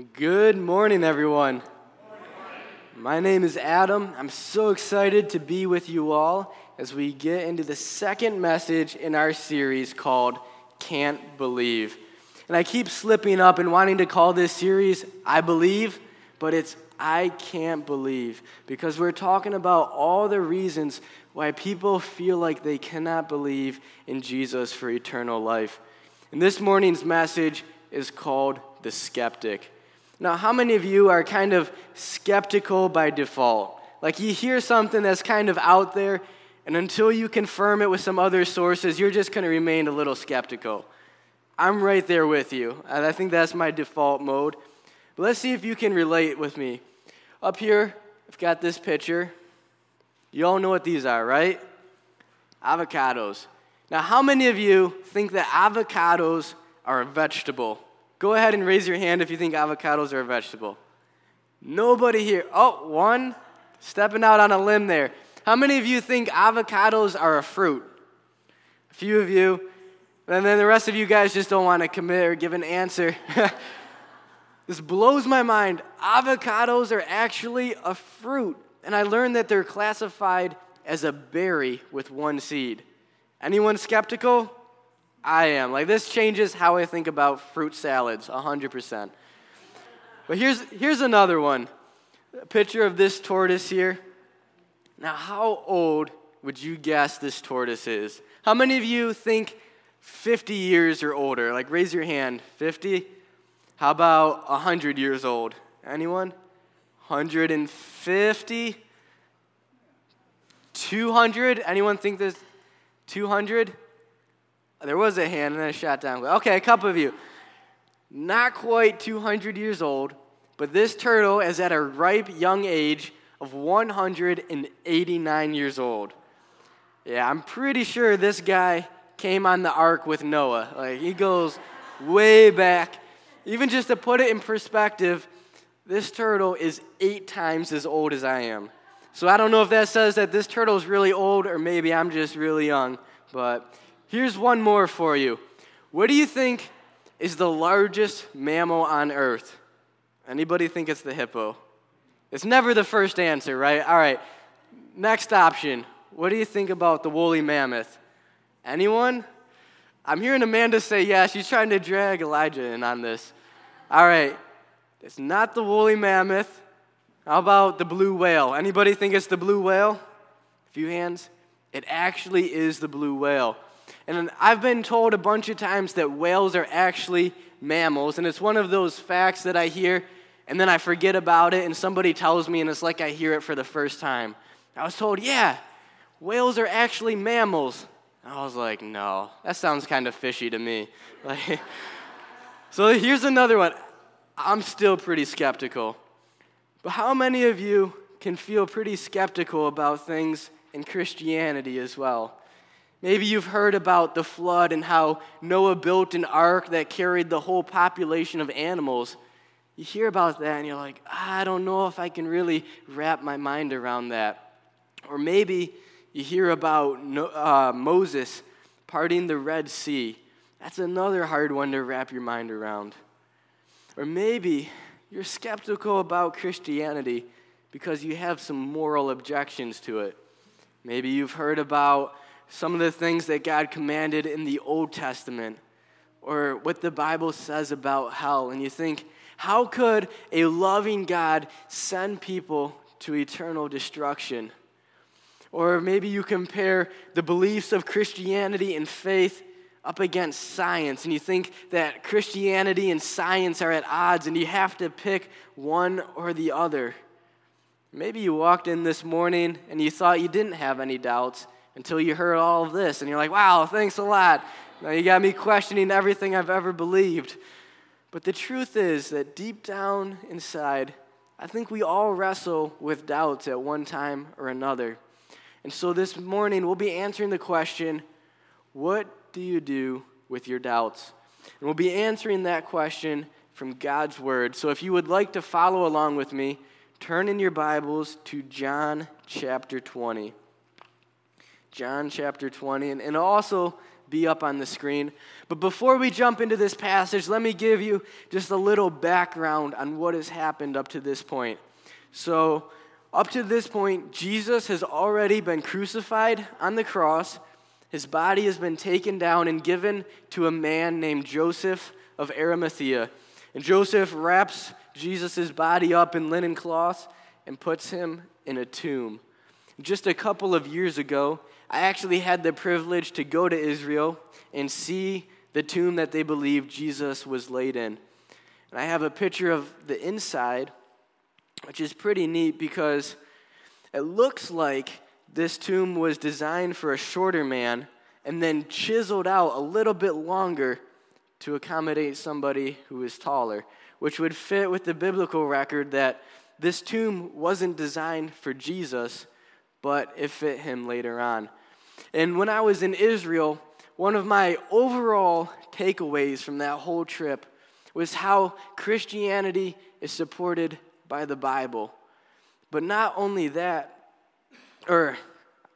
Good morning, everyone. My name is Adam. I'm so excited to be with you all as we get into the second message in our series called Can't Believe. And I keep slipping up and wanting to call this series I Believe, but it's I Can't Believe because we're talking about all the reasons why people feel like they cannot believe in Jesus for eternal life. And this morning's message is called The Skeptic. Now, how many of you are kind of skeptical by default? Like you hear something that's kind of out there, and until you confirm it with some other sources, you're just going to remain a little skeptical. I'm right there with you, and I think that's my default mode. But let's see if you can relate with me. Up here, I've got this picture. You all know what these are, right? Avocados. Now, how many of you think that avocados are a vegetable? Go ahead and raise your hand if you think avocados are a vegetable. Nobody here. Oh, one stepping out on a limb there. How many of you think avocados are a fruit? A few of you. And then the rest of you guys just don't want to commit or give an answer. this blows my mind. Avocados are actually a fruit. And I learned that they're classified as a berry with one seed. Anyone skeptical? I am. Like, this changes how I think about fruit salads 100%. But here's, here's another one a picture of this tortoise here. Now, how old would you guess this tortoise is? How many of you think 50 years or older? Like, raise your hand. 50? How about 100 years old? Anyone? 150? 200? Anyone think this? 200? There was a hand and then a shot down. Okay, a couple of you. Not quite 200 years old, but this turtle is at a ripe young age of 189 years old. Yeah, I'm pretty sure this guy came on the ark with Noah. Like, he goes way back. Even just to put it in perspective, this turtle is eight times as old as I am. So I don't know if that says that this turtle is really old or maybe I'm just really young, but Here's one more for you. What do you think is the largest mammal on earth? Anybody think it's the hippo? It's never the first answer, right? All right. Next option. What do you think about the woolly mammoth? Anyone? I'm hearing Amanda say yeah. She's trying to drag Elijah in on this. All right. It's not the woolly mammoth. How about the blue whale? Anybody think it's the blue whale? A few hands. It actually is the blue whale. And I've been told a bunch of times that whales are actually mammals, and it's one of those facts that I hear and then I forget about it, and somebody tells me, and it's like I hear it for the first time. I was told, yeah, whales are actually mammals. I was like, no, that sounds kind of fishy to me. So here's another one. I'm still pretty skeptical. But how many of you can feel pretty skeptical about things in Christianity as well? Maybe you've heard about the flood and how Noah built an ark that carried the whole population of animals. You hear about that and you're like, I don't know if I can really wrap my mind around that. Or maybe you hear about uh, Moses parting the Red Sea. That's another hard one to wrap your mind around. Or maybe you're skeptical about Christianity because you have some moral objections to it. Maybe you've heard about some of the things that God commanded in the Old Testament or what the Bible says about hell, and you think, how could a loving God send people to eternal destruction? Or maybe you compare the beliefs of Christianity and faith up against science, and you think that Christianity and science are at odds, and you have to pick one or the other. Maybe you walked in this morning and you thought you didn't have any doubts, until you heard all of this and you're like, wow, thanks a lot. Now you got me questioning everything I've ever believed. But the truth is that deep down inside, I think we all wrestle with doubts at one time or another. And so this morning, we'll be answering the question what do you do with your doubts? And we'll be answering that question from God's Word. So if you would like to follow along with me, turn in your Bibles to John chapter 20. John chapter 20. And, and also be up on the screen. But before we jump into this passage, let me give you just a little background on what has happened up to this point. So, up to this point, Jesus has already been crucified on the cross. His body has been taken down and given to a man named Joseph of Arimathea. And Joseph wraps Jesus' body up in linen cloth and puts him in a tomb. Just a couple of years ago, I actually had the privilege to go to Israel and see the tomb that they believe Jesus was laid in. And I have a picture of the inside, which is pretty neat because it looks like this tomb was designed for a shorter man and then chiseled out a little bit longer to accommodate somebody who is taller, which would fit with the biblical record that this tomb wasn't designed for Jesus, but it fit him later on. And when I was in Israel, one of my overall takeaways from that whole trip was how Christianity is supported by the Bible. But not only that, or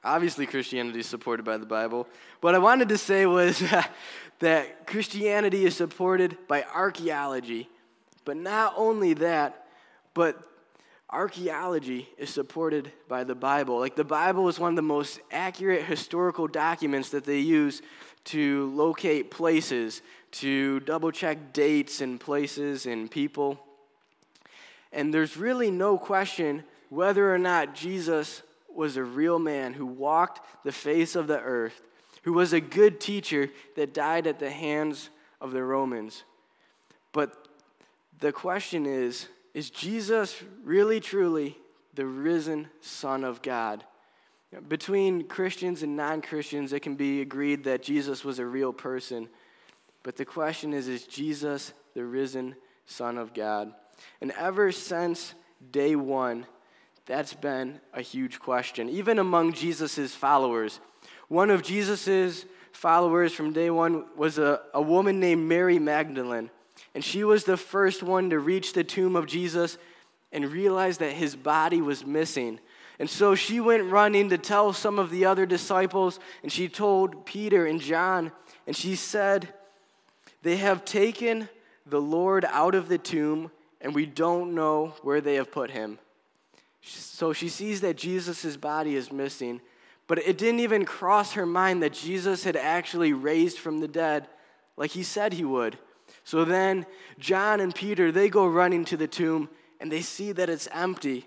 obviously Christianity is supported by the Bible. What I wanted to say was that Christianity is supported by archaeology. But not only that, but archaeology is supported by the Bible. Like the Bible is one of the most accurate historical documents that they use to locate places, to double check dates and places and people. And there's really no question whether or not Jesus was a real man who walked the face of the earth, who was a good teacher that died at the hands of the Romans. But the question is is Jesus really, truly the risen Son of God? Between Christians and non Christians, it can be agreed that Jesus was a real person. But the question is is Jesus the risen Son of God? And ever since day one, that's been a huge question, even among Jesus' followers. One of Jesus' followers from day one was a, a woman named Mary Magdalene. And she was the first one to reach the tomb of Jesus and realize that his body was missing. And so she went running to tell some of the other disciples, and she told Peter and John, and she said, They have taken the Lord out of the tomb, and we don't know where they have put him. So she sees that Jesus' body is missing, but it didn't even cross her mind that Jesus had actually raised from the dead like he said he would. So then John and Peter, they go running to the tomb and they see that it's empty.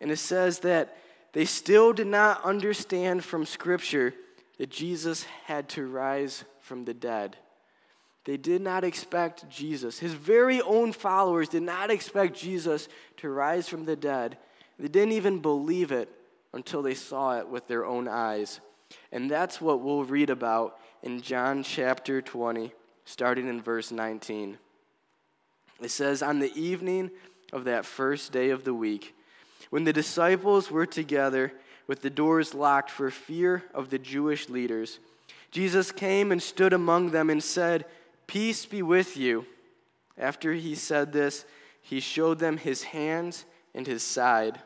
And it says that they still did not understand from Scripture that Jesus had to rise from the dead. They did not expect Jesus. His very own followers did not expect Jesus to rise from the dead. They didn't even believe it until they saw it with their own eyes. And that's what we'll read about in John chapter 20, starting in verse 19. It says, On the evening of that first day of the week, when the disciples were together with the doors locked for fear of the Jewish leaders, Jesus came and stood among them and said, Peace be with you. After he said this, he showed them his hands and his side.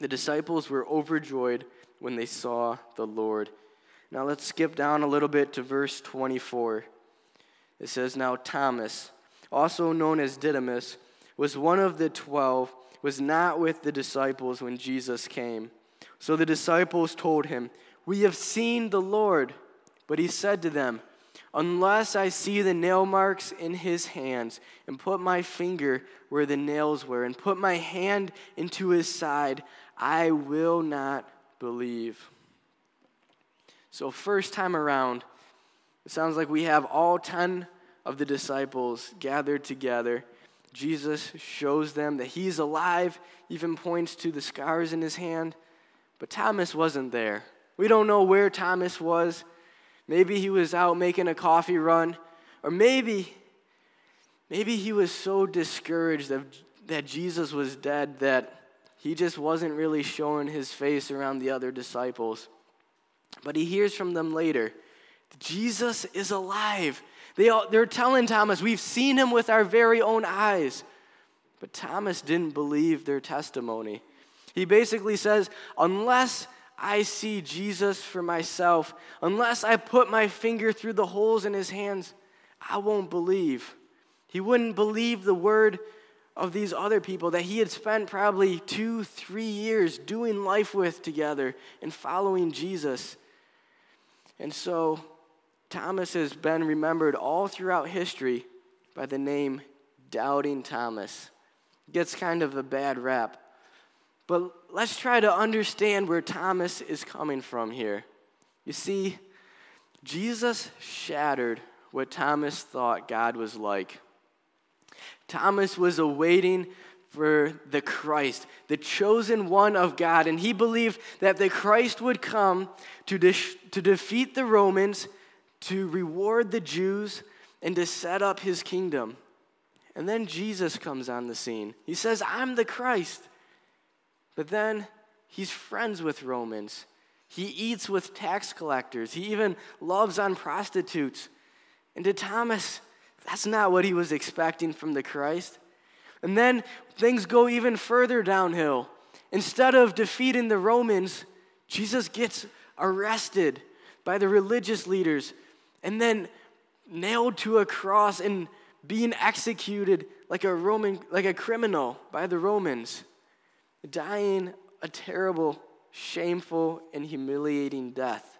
The disciples were overjoyed when they saw the Lord. Now let's skip down a little bit to verse 24. It says, Now Thomas, also known as Didymus, was one of the twelve, was not with the disciples when Jesus came. So the disciples told him, We have seen the Lord. But he said to them, Unless I see the nail marks in his hands, and put my finger where the nails were, and put my hand into his side, I will not believe. So, first time around, it sounds like we have all 10 of the disciples gathered together. Jesus shows them that he's alive, even points to the scars in his hand. But Thomas wasn't there. We don't know where Thomas was. Maybe he was out making a coffee run, or maybe maybe he was so discouraged that, that Jesus was dead that he just wasn't really showing his face around the other disciples. But he hears from them later Jesus is alive. They all, they're telling Thomas, We've seen him with our very own eyes. But Thomas didn't believe their testimony. He basically says, Unless I see Jesus for myself, unless I put my finger through the holes in his hands, I won't believe. He wouldn't believe the word of these other people that he had spent probably two, three years doing life with together and following Jesus. And so Thomas has been remembered all throughout history by the name Doubting Thomas. Gets kind of a bad rap. But let's try to understand where Thomas is coming from here. You see, Jesus shattered what Thomas thought God was like. Thomas was awaiting for the Christ, the chosen one of God, and he believed that the Christ would come to, de- to defeat the Romans, to reward the Jews, and to set up his kingdom. And then Jesus comes on the scene. He says, I'm the Christ. But then he's friends with Romans. He eats with tax collectors. He even loves on prostitutes. And to Thomas, that's not what he was expecting from the Christ. And then things go even further downhill. Instead of defeating the Romans, Jesus gets arrested by the religious leaders and then nailed to a cross and being executed like a Roman like a criminal by the Romans, dying a terrible, shameful and humiliating death.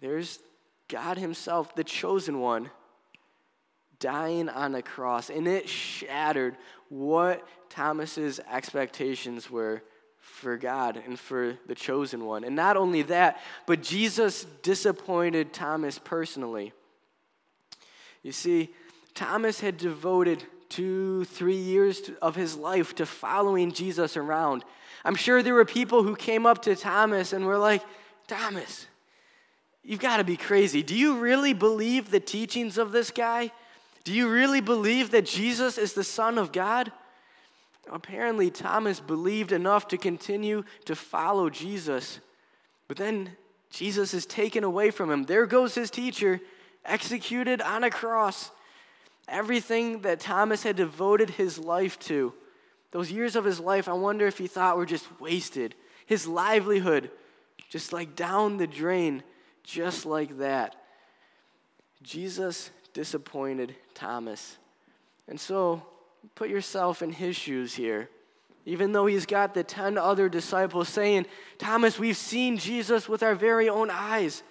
There's God himself, the chosen one, dying on a cross, and it shattered what Thomas's expectations were for God and for the chosen one. And not only that, but Jesus disappointed Thomas personally. You see, Thomas had devoted two, three years of his life to following Jesus around. I'm sure there were people who came up to Thomas and were like, Thomas, you've got to be crazy. Do you really believe the teachings of this guy? Do you really believe that Jesus is the Son of God? Apparently, Thomas believed enough to continue to follow Jesus. But then Jesus is taken away from him. There goes his teacher, executed on a cross. Everything that Thomas had devoted his life to, those years of his life, I wonder if he thought were just wasted. His livelihood, just like down the drain, just like that. Jesus disappointed Thomas. And so, put yourself in his shoes here. Even though he's got the 10 other disciples saying, Thomas, we've seen Jesus with our very own eyes.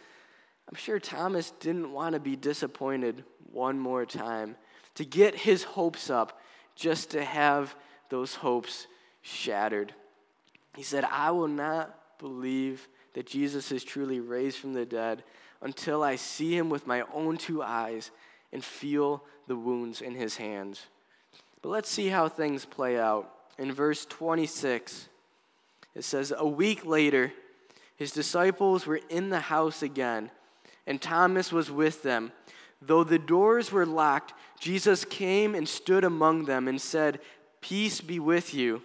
I'm sure Thomas didn't want to be disappointed one more time, to get his hopes up, just to have those hopes shattered. He said, I will not believe that Jesus is truly raised from the dead until I see him with my own two eyes and feel the wounds in his hands. But let's see how things play out. In verse 26, it says, A week later, his disciples were in the house again, and Thomas was with them. Though the doors were locked, Jesus came and stood among them and said, Peace be with you.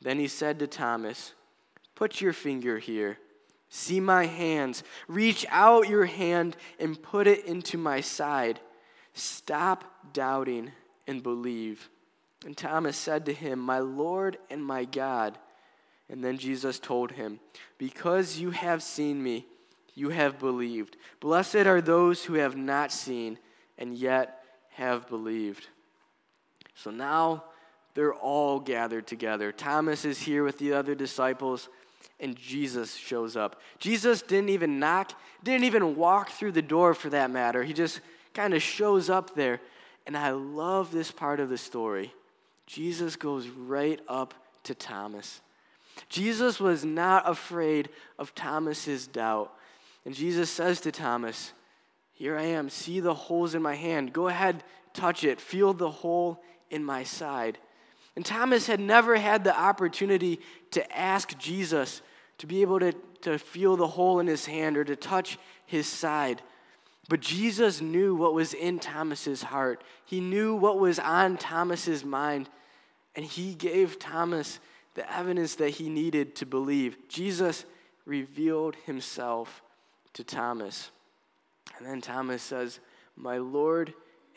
Then he said to Thomas, Put your finger here. See my hands. Reach out your hand and put it into my side. Stop doubting and believe. And Thomas said to him, My Lord and my God. And then Jesus told him, Because you have seen me, you have believed. Blessed are those who have not seen and yet have believed. So now they're all gathered together. Thomas is here with the other disciples, and Jesus shows up. Jesus didn't even knock, didn't even walk through the door for that matter. He just kind of shows up there. And I love this part of the story. Jesus goes right up to Thomas. Jesus was not afraid of Thomas's doubt. And Jesus says to Thomas, Here I am. See the holes in my hand. Go ahead, touch it. Feel the hole in my side. And Thomas had never had the opportunity to ask Jesus to be able to, to feel the hole in his hand or to touch his side. But Jesus knew what was in Thomas's heart. He knew what was on Thomas's mind, and he gave Thomas the evidence that he needed to believe. Jesus revealed himself to Thomas. And then Thomas says, "My Lord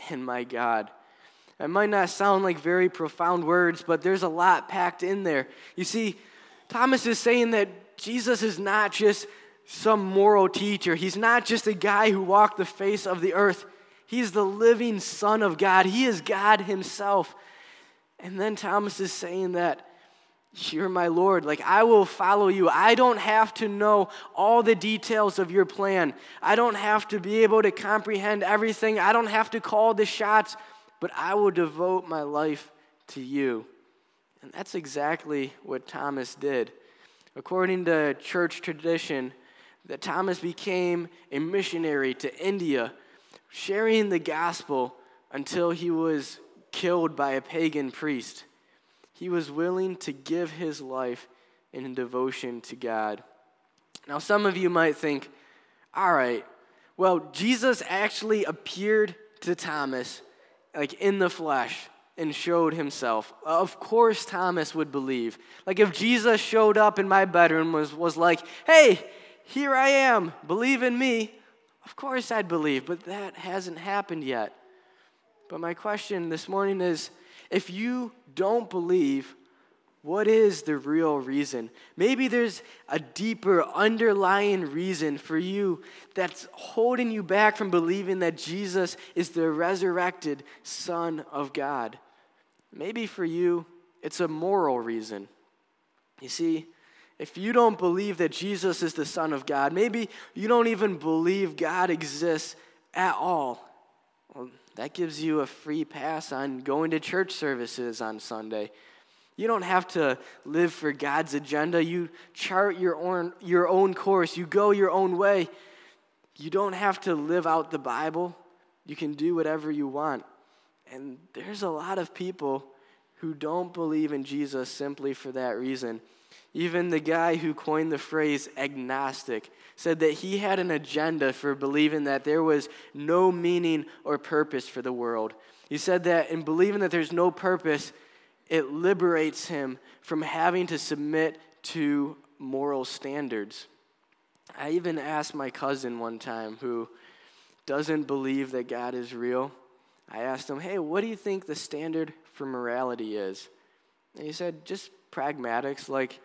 and my God." It might not sound like very profound words, but there's a lot packed in there. You see, Thomas is saying that Jesus is not just some moral teacher, he's not just a guy who walked the face of the earth. He's the living Son of God, he is God himself. And then Thomas is saying that you're my Lord. Like, I will follow you. I don't have to know all the details of your plan. I don't have to be able to comprehend everything. I don't have to call the shots, but I will devote my life to you. And that's exactly what Thomas did. According to church tradition, that Thomas became a missionary to India, sharing the gospel until he was killed by a pagan priest. He was willing to give his life in devotion to God. Now, some of you might think, all right, well, Jesus actually appeared to Thomas, like in the flesh, and showed himself. Of course, Thomas would believe. Like, if Jesus showed up in my bedroom, was, was like, hey, here I am, believe in me, of course I'd believe, but that hasn't happened yet. But my question this morning is if you don't believe, what is the real reason? Maybe there's a deeper underlying reason for you that's holding you back from believing that Jesus is the resurrected Son of God. Maybe for you, it's a moral reason. You see, if you don't believe that Jesus is the Son of God, maybe you don't even believe God exists at all. Well, that gives you a free pass on going to church services on Sunday. You don't have to live for God's agenda. You chart your own, your own course, you go your own way. You don't have to live out the Bible. You can do whatever you want. And there's a lot of people who don't believe in Jesus simply for that reason. Even the guy who coined the phrase agnostic said that he had an agenda for believing that there was no meaning or purpose for the world. He said that in believing that there's no purpose, it liberates him from having to submit to moral standards. I even asked my cousin one time who doesn't believe that God is real. I asked him, Hey, what do you think the standard for morality is? And he said, Just pragmatics. Like,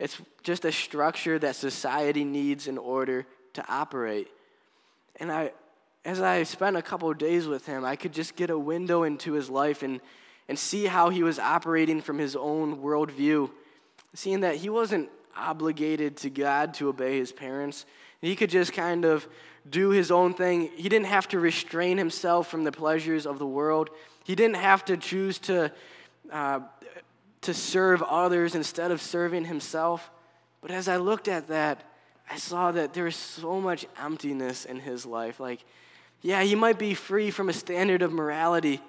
it's just a structure that society needs in order to operate. And I, as I spent a couple days with him, I could just get a window into his life and, and see how he was operating from his own worldview, seeing that he wasn't obligated to God to obey his parents. He could just kind of do his own thing. He didn't have to restrain himself from the pleasures of the world. He didn't have to choose to uh, to serve others instead of serving himself. But as I looked at that, I saw that there was so much emptiness in his life. Like, yeah, he might be free from a standard of morality,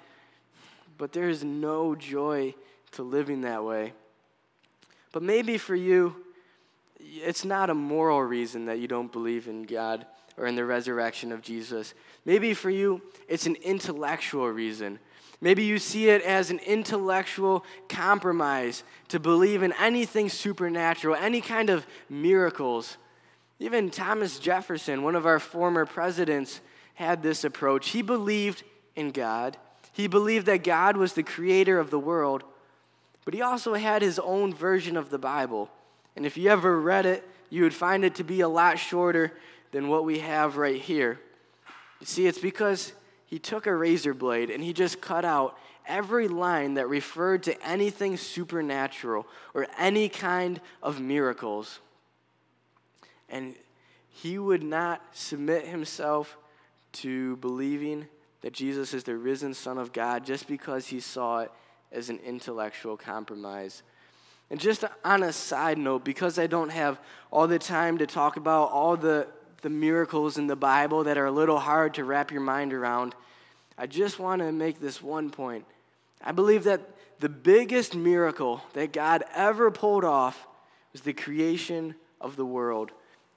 but there is no joy to living that way. But maybe for you, it's not a moral reason that you don't believe in God or in the resurrection of Jesus. Maybe for you, it's an intellectual reason Maybe you see it as an intellectual compromise to believe in anything supernatural, any kind of miracles. Even Thomas Jefferson, one of our former presidents, had this approach. He believed in God, he believed that God was the creator of the world, but he also had his own version of the Bible. And if you ever read it, you would find it to be a lot shorter than what we have right here. You see, it's because he took a razor blade and he just cut out every line that referred to anything supernatural or any kind of miracles. And he would not submit himself to believing that Jesus is the risen Son of God just because he saw it as an intellectual compromise. And just on a side note, because I don't have all the time to talk about all the the miracles in the Bible that are a little hard to wrap your mind around, I just want to make this one point. I believe that the biggest miracle that God ever pulled off was the creation of the world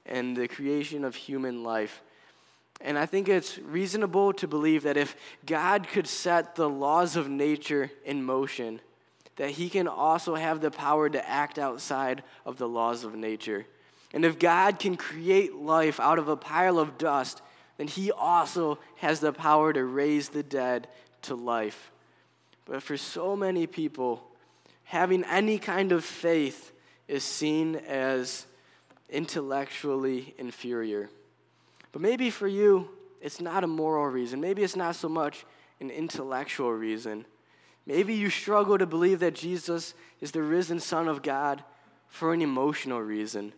and the creation of human life. And I think it's reasonable to believe that if God could set the laws of nature in motion, that he can also have the power to act outside of the laws of nature. And if God can create life out of a pile of dust, then he also has the power to raise the dead to life. But for so many people, having any kind of faith is seen as intellectually inferior. But maybe for you, it's not a moral reason. Maybe it's not so much an intellectual reason. Maybe you struggle to believe that Jesus is the risen Son of God for an emotional reason.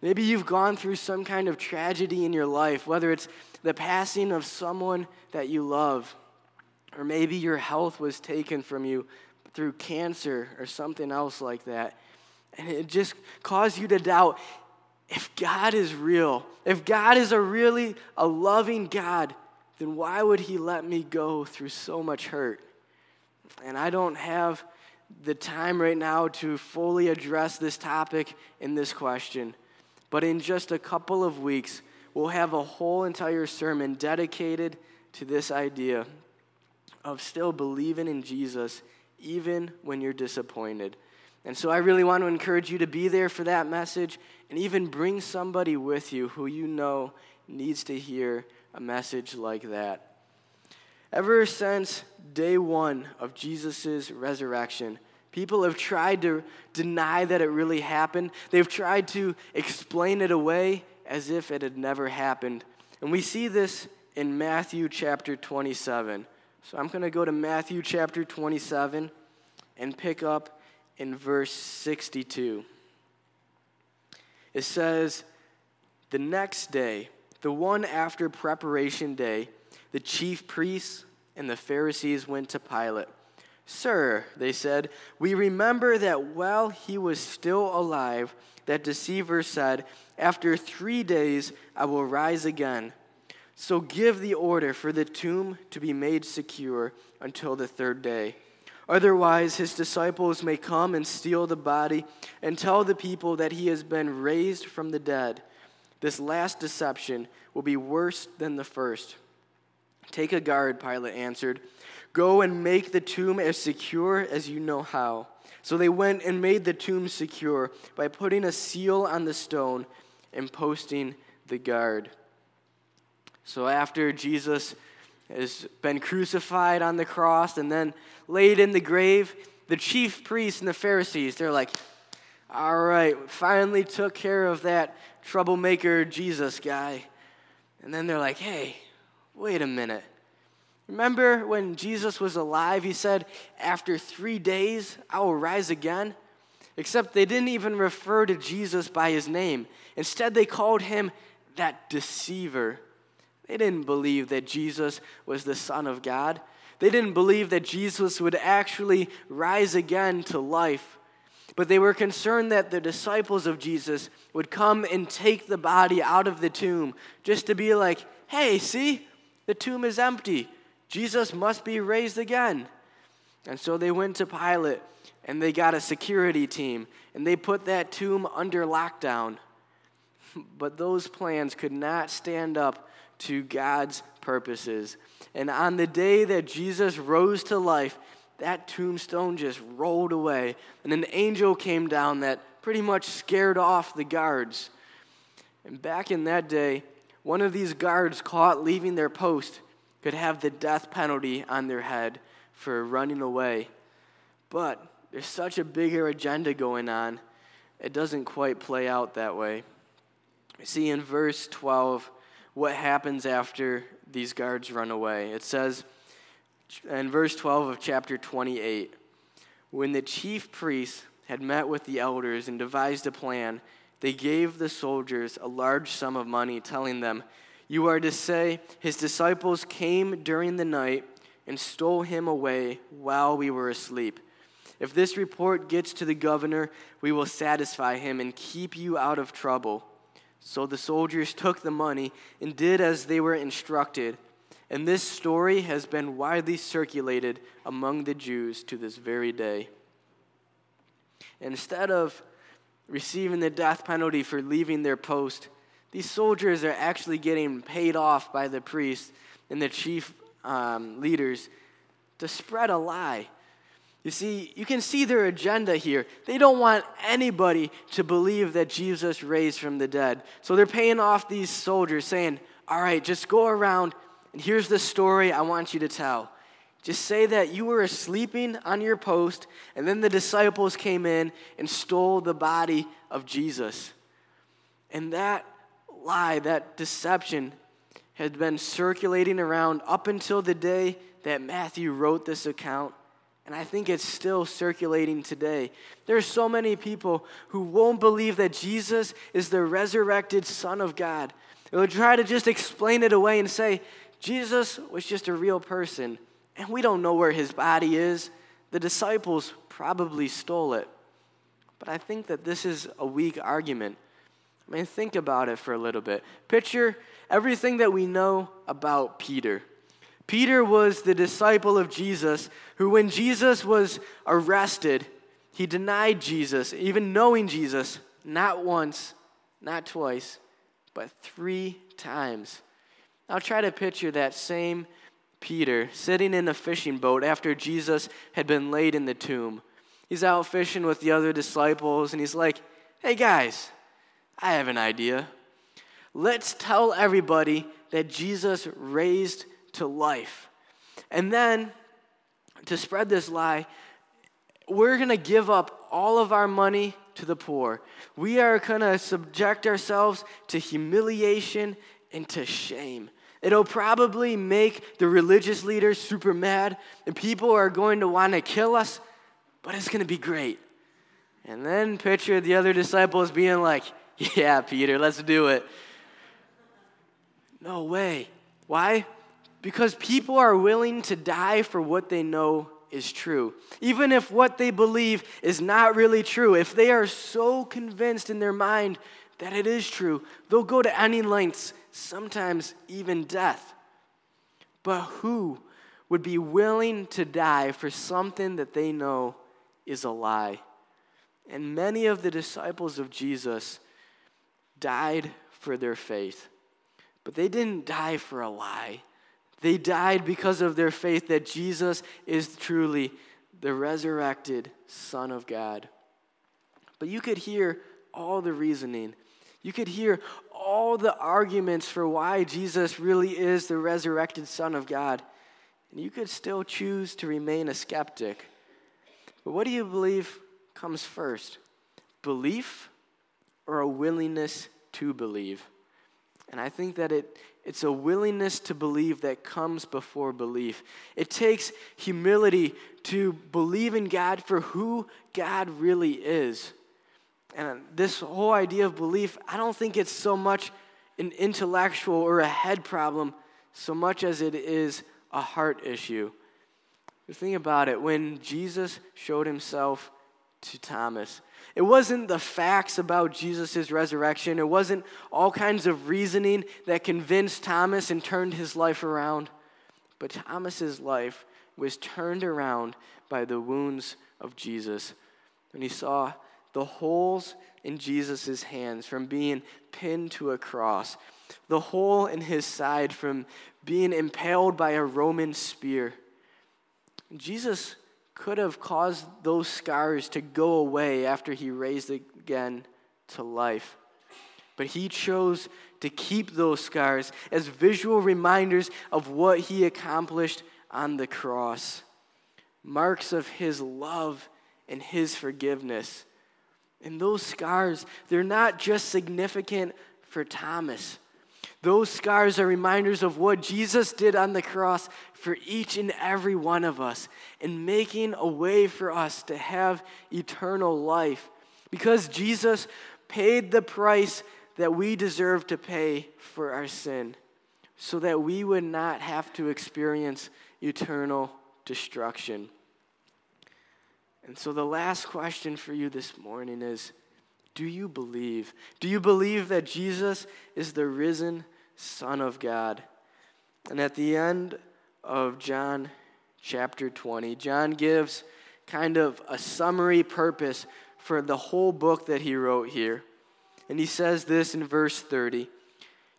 Maybe you've gone through some kind of tragedy in your life, whether it's the passing of someone that you love, or maybe your health was taken from you through cancer or something else like that. And it just caused you to doubt if God is real, if God is a really a loving God, then why would he let me go through so much hurt? And I don't have the time right now to fully address this topic in this question. But in just a couple of weeks, we'll have a whole entire sermon dedicated to this idea of still believing in Jesus even when you're disappointed. And so I really want to encourage you to be there for that message and even bring somebody with you who you know needs to hear a message like that. Ever since day one of Jesus' resurrection, people have tried to deny that it really happened. They've tried to explain it away as if it had never happened. And we see this in Matthew chapter 27. So I'm going to go to Matthew chapter 27 and pick up in verse 62. It says, The next day, the one after preparation day, the chief priests and the Pharisees went to Pilate. Sir, they said, we remember that while he was still alive, that deceiver said, After three days I will rise again. So give the order for the tomb to be made secure until the third day. Otherwise, his disciples may come and steal the body and tell the people that he has been raised from the dead. This last deception will be worse than the first. Take a guard, Pilate answered. Go and make the tomb as secure as you know how. So they went and made the tomb secure by putting a seal on the stone and posting the guard. So after Jesus has been crucified on the cross and then laid in the grave, the chief priests and the Pharisees, they're like, all right, finally took care of that troublemaker Jesus guy. And then they're like, hey, wait a minute. Remember when Jesus was alive, he said, After three days, I will rise again? Except they didn't even refer to Jesus by his name. Instead, they called him that deceiver. They didn't believe that Jesus was the Son of God. They didn't believe that Jesus would actually rise again to life. But they were concerned that the disciples of Jesus would come and take the body out of the tomb just to be like, hey, see, the tomb is empty. Jesus must be raised again. And so they went to Pilate and they got a security team and they put that tomb under lockdown. But those plans could not stand up to God's purposes. And on the day that Jesus rose to life, that tombstone just rolled away. And an angel came down that pretty much scared off the guards. And back in that day, one of these guards caught leaving their post could have the death penalty on their head for running away. But there's such a bigger agenda going on, it doesn't quite play out that way. See, in verse 12, what happens after these guards run away. It says in verse 12 of chapter 28 When the chief priests had met with the elders and devised a plan, they gave the soldiers a large sum of money, telling them, You are to say, His disciples came during the night and stole him away while we were asleep. If this report gets to the governor, we will satisfy him and keep you out of trouble. So the soldiers took the money and did as they were instructed. And this story has been widely circulated among the Jews to this very day. Instead of receiving the death penalty for leaving their post, these soldiers are actually getting paid off by the priests and the chief um, leaders to spread a lie you see, you can see their agenda here. They don't want anybody to believe that Jesus raised from the dead. So they're paying off these soldiers, saying, All right, just go around, and here's the story I want you to tell. Just say that you were sleeping on your post, and then the disciples came in and stole the body of Jesus. And that lie, that deception, had been circulating around up until the day that Matthew wrote this account. And I think it's still circulating today. There are so many people who won't believe that Jesus is the resurrected Son of God. They will try to just explain it away and say, Jesus was just a real person, and we don't know where his body is. The disciples probably stole it. But I think that this is a weak argument. I mean, think about it for a little bit. Picture everything that we know about Peter. Peter was the disciple of Jesus who, when Jesus was arrested, he denied Jesus, even knowing Jesus, not once, not twice, but three times. Now try to picture that same Peter sitting in a fishing boat after Jesus had been laid in the tomb. He's out fishing with the other disciples, and he's like, Hey guys, I have an idea. Let's tell everybody that Jesus raised to life. And then, to spread this lie, we're going to give up all of our money to the poor. We are going to subject ourselves to humiliation and to shame. It'll probably make the religious leaders super mad, and people are going to want to kill us, but it's going to be great. And then picture the other disciples being like, Yeah, Peter, let's do it. No way. Why? Because people are willing to die for what they know is true. Even if what they believe is not really true, if they are so convinced in their mind that it is true, they'll go to any lengths, sometimes even death. But who would be willing to die for something that they know is a lie? And many of the disciples of Jesus died for their faith. But they didn't die for a lie. They died because of their faith that Jesus is truly the resurrected Son of God. But you could hear all the reasoning. You could hear all the arguments for why Jesus really is the resurrected Son of God. And you could still choose to remain a skeptic. But what do you believe comes first? Belief or a willingness to believe? And I think that it, it's a willingness to believe that comes before belief. It takes humility to believe in God for who God really is. And uh, this whole idea of belief, I don't think it's so much an intellectual or a head problem so much as it is a heart issue. Think about it. When Jesus showed himself to Thomas, it wasn't the facts about Jesus' resurrection, it wasn't all kinds of reasoning that convinced Thomas and turned his life around. But Thomas's life was turned around by the wounds of Jesus. When he saw the holes in Jesus' hands from being pinned to a cross, the hole in his side from being impaled by a Roman spear. Jesus could have caused those scars to go away after he raised again to life. But he chose to keep those scars as visual reminders of what he accomplished on the cross, marks of his love and his forgiveness. And those scars, they're not just significant for Thomas. Those scars are reminders of what Jesus did on the cross for each and every one of us in making a way for us to have eternal life. Because Jesus paid the price that we deserve to pay for our sin so that we would not have to experience eternal destruction. And so, the last question for you this morning is do you believe? Do you believe that Jesus is the risen Son of God? And at the end of John chapter 20, John gives kind of a summary purpose for the whole book that he wrote here. And he says this in verse 30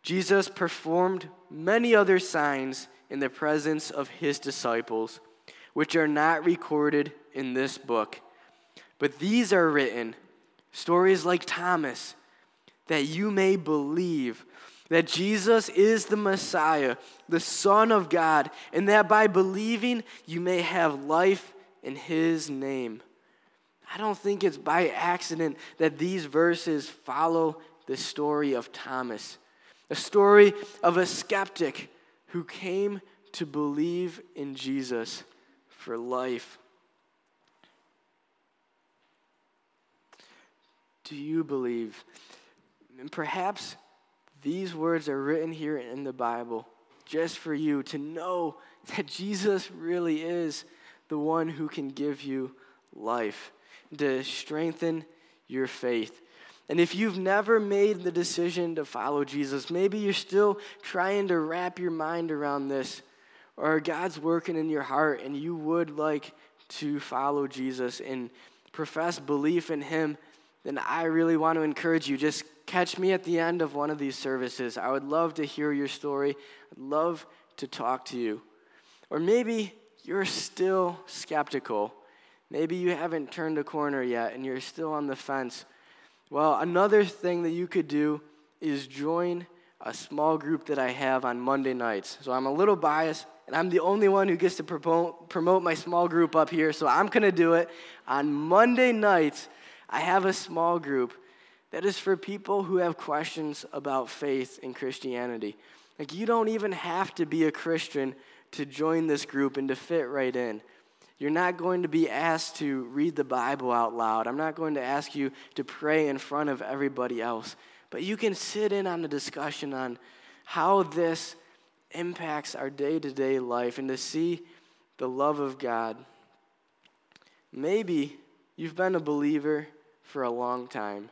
Jesus performed many other signs in the presence of his disciples, which are not recorded in this book. But these are written Stories like Thomas, that you may believe that Jesus is the Messiah, the Son of God, and that by believing you may have life in His name. I don't think it's by accident that these verses follow the story of Thomas, a story of a skeptic who came to believe in Jesus for life. Do you believe? And perhaps these words are written here in the Bible just for you to know that Jesus really is the one who can give you life, to strengthen your faith. And if you've never made the decision to follow Jesus, maybe you're still trying to wrap your mind around this, or God's working in your heart and you would like to follow Jesus and profess belief in Him, then I really want to encourage you. Just catch me at the end of one of these services. I would love to hear your story. I'd love to talk to you. Or maybe you're still skeptical. Maybe you haven't turned a corner yet and you're still on the fence. Well, another thing that you could do is join a small group that I have on Monday nights. So I'm a little biased, and I'm the only one who gets to promote, promote my small group up here, so I'm going to do it. On Monday nights, I have a small group that is for people who have questions about faith in Christianity. Like, you don't even have to be a Christian to join this group and to fit right in. You're not going to be asked to read the Bible out loud. I'm not going to ask you to pray in front of everybody else. But you can sit in on the discussion on how this impacts our day to day life and to see the love of God. Maybe you've been a believer for a long time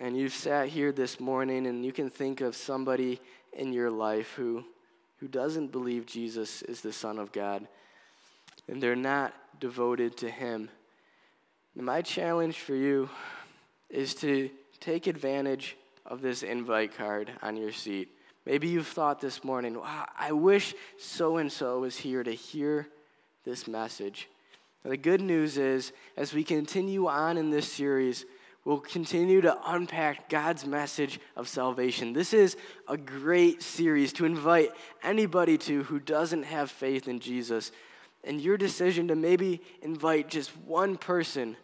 and you've sat here this morning and you can think of somebody in your life who, who doesn't believe Jesus is the Son of God and they're not devoted to Him. And my challenge for you is to take advantage of this invite card on your seat. Maybe you've thought this morning, wow, I wish so and so was here to hear this message. The good news is, as we continue on in this series, we'll continue to unpack God's message of salvation. This is a great series to invite anybody to who doesn't have faith in Jesus and your decision to maybe invite just one person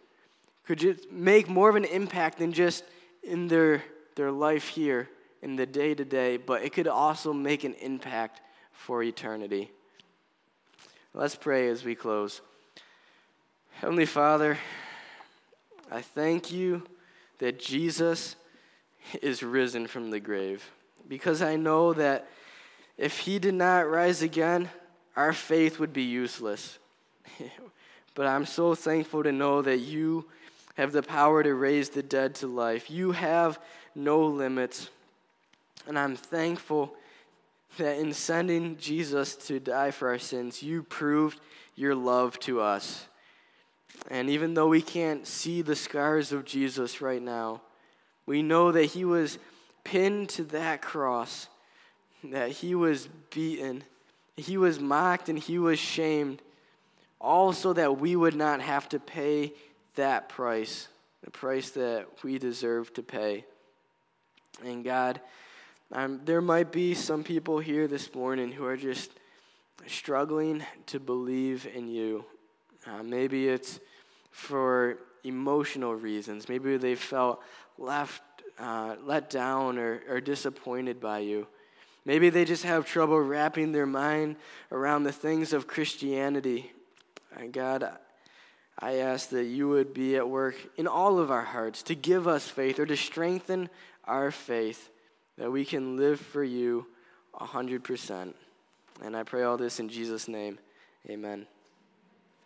could just make more of an impact than just in their, their life here in the day to day, but it could also make an impact for eternity. Let's pray as we close. Heavenly Father, I thank you that Jesus is risen from the grave because I know that if he did not rise again, our faith would be useless. but I'm so thankful to know that you have the power to raise the dead to life. You have no limits. And I'm thankful that in sending Jesus to die for our sins, you proved your love to us. And even though we can't see the scars of Jesus right now, we know that he was pinned to that cross, that he was beaten he was mocked and he was shamed, all so that we would not have to pay that price, the price that we deserve to pay. And God, um, there might be some people here this morning who are just struggling to believe in you. Uh, maybe it's for emotional reasons. Maybe they felt left, uh, let down, or, or disappointed by you. Maybe they just have trouble wrapping their mind around the things of Christianity. And God, I ask that you would be at work in all of our hearts to give us faith or to strengthen our faith that we can live for you 100%. And I pray all this in Jesus' name. Amen.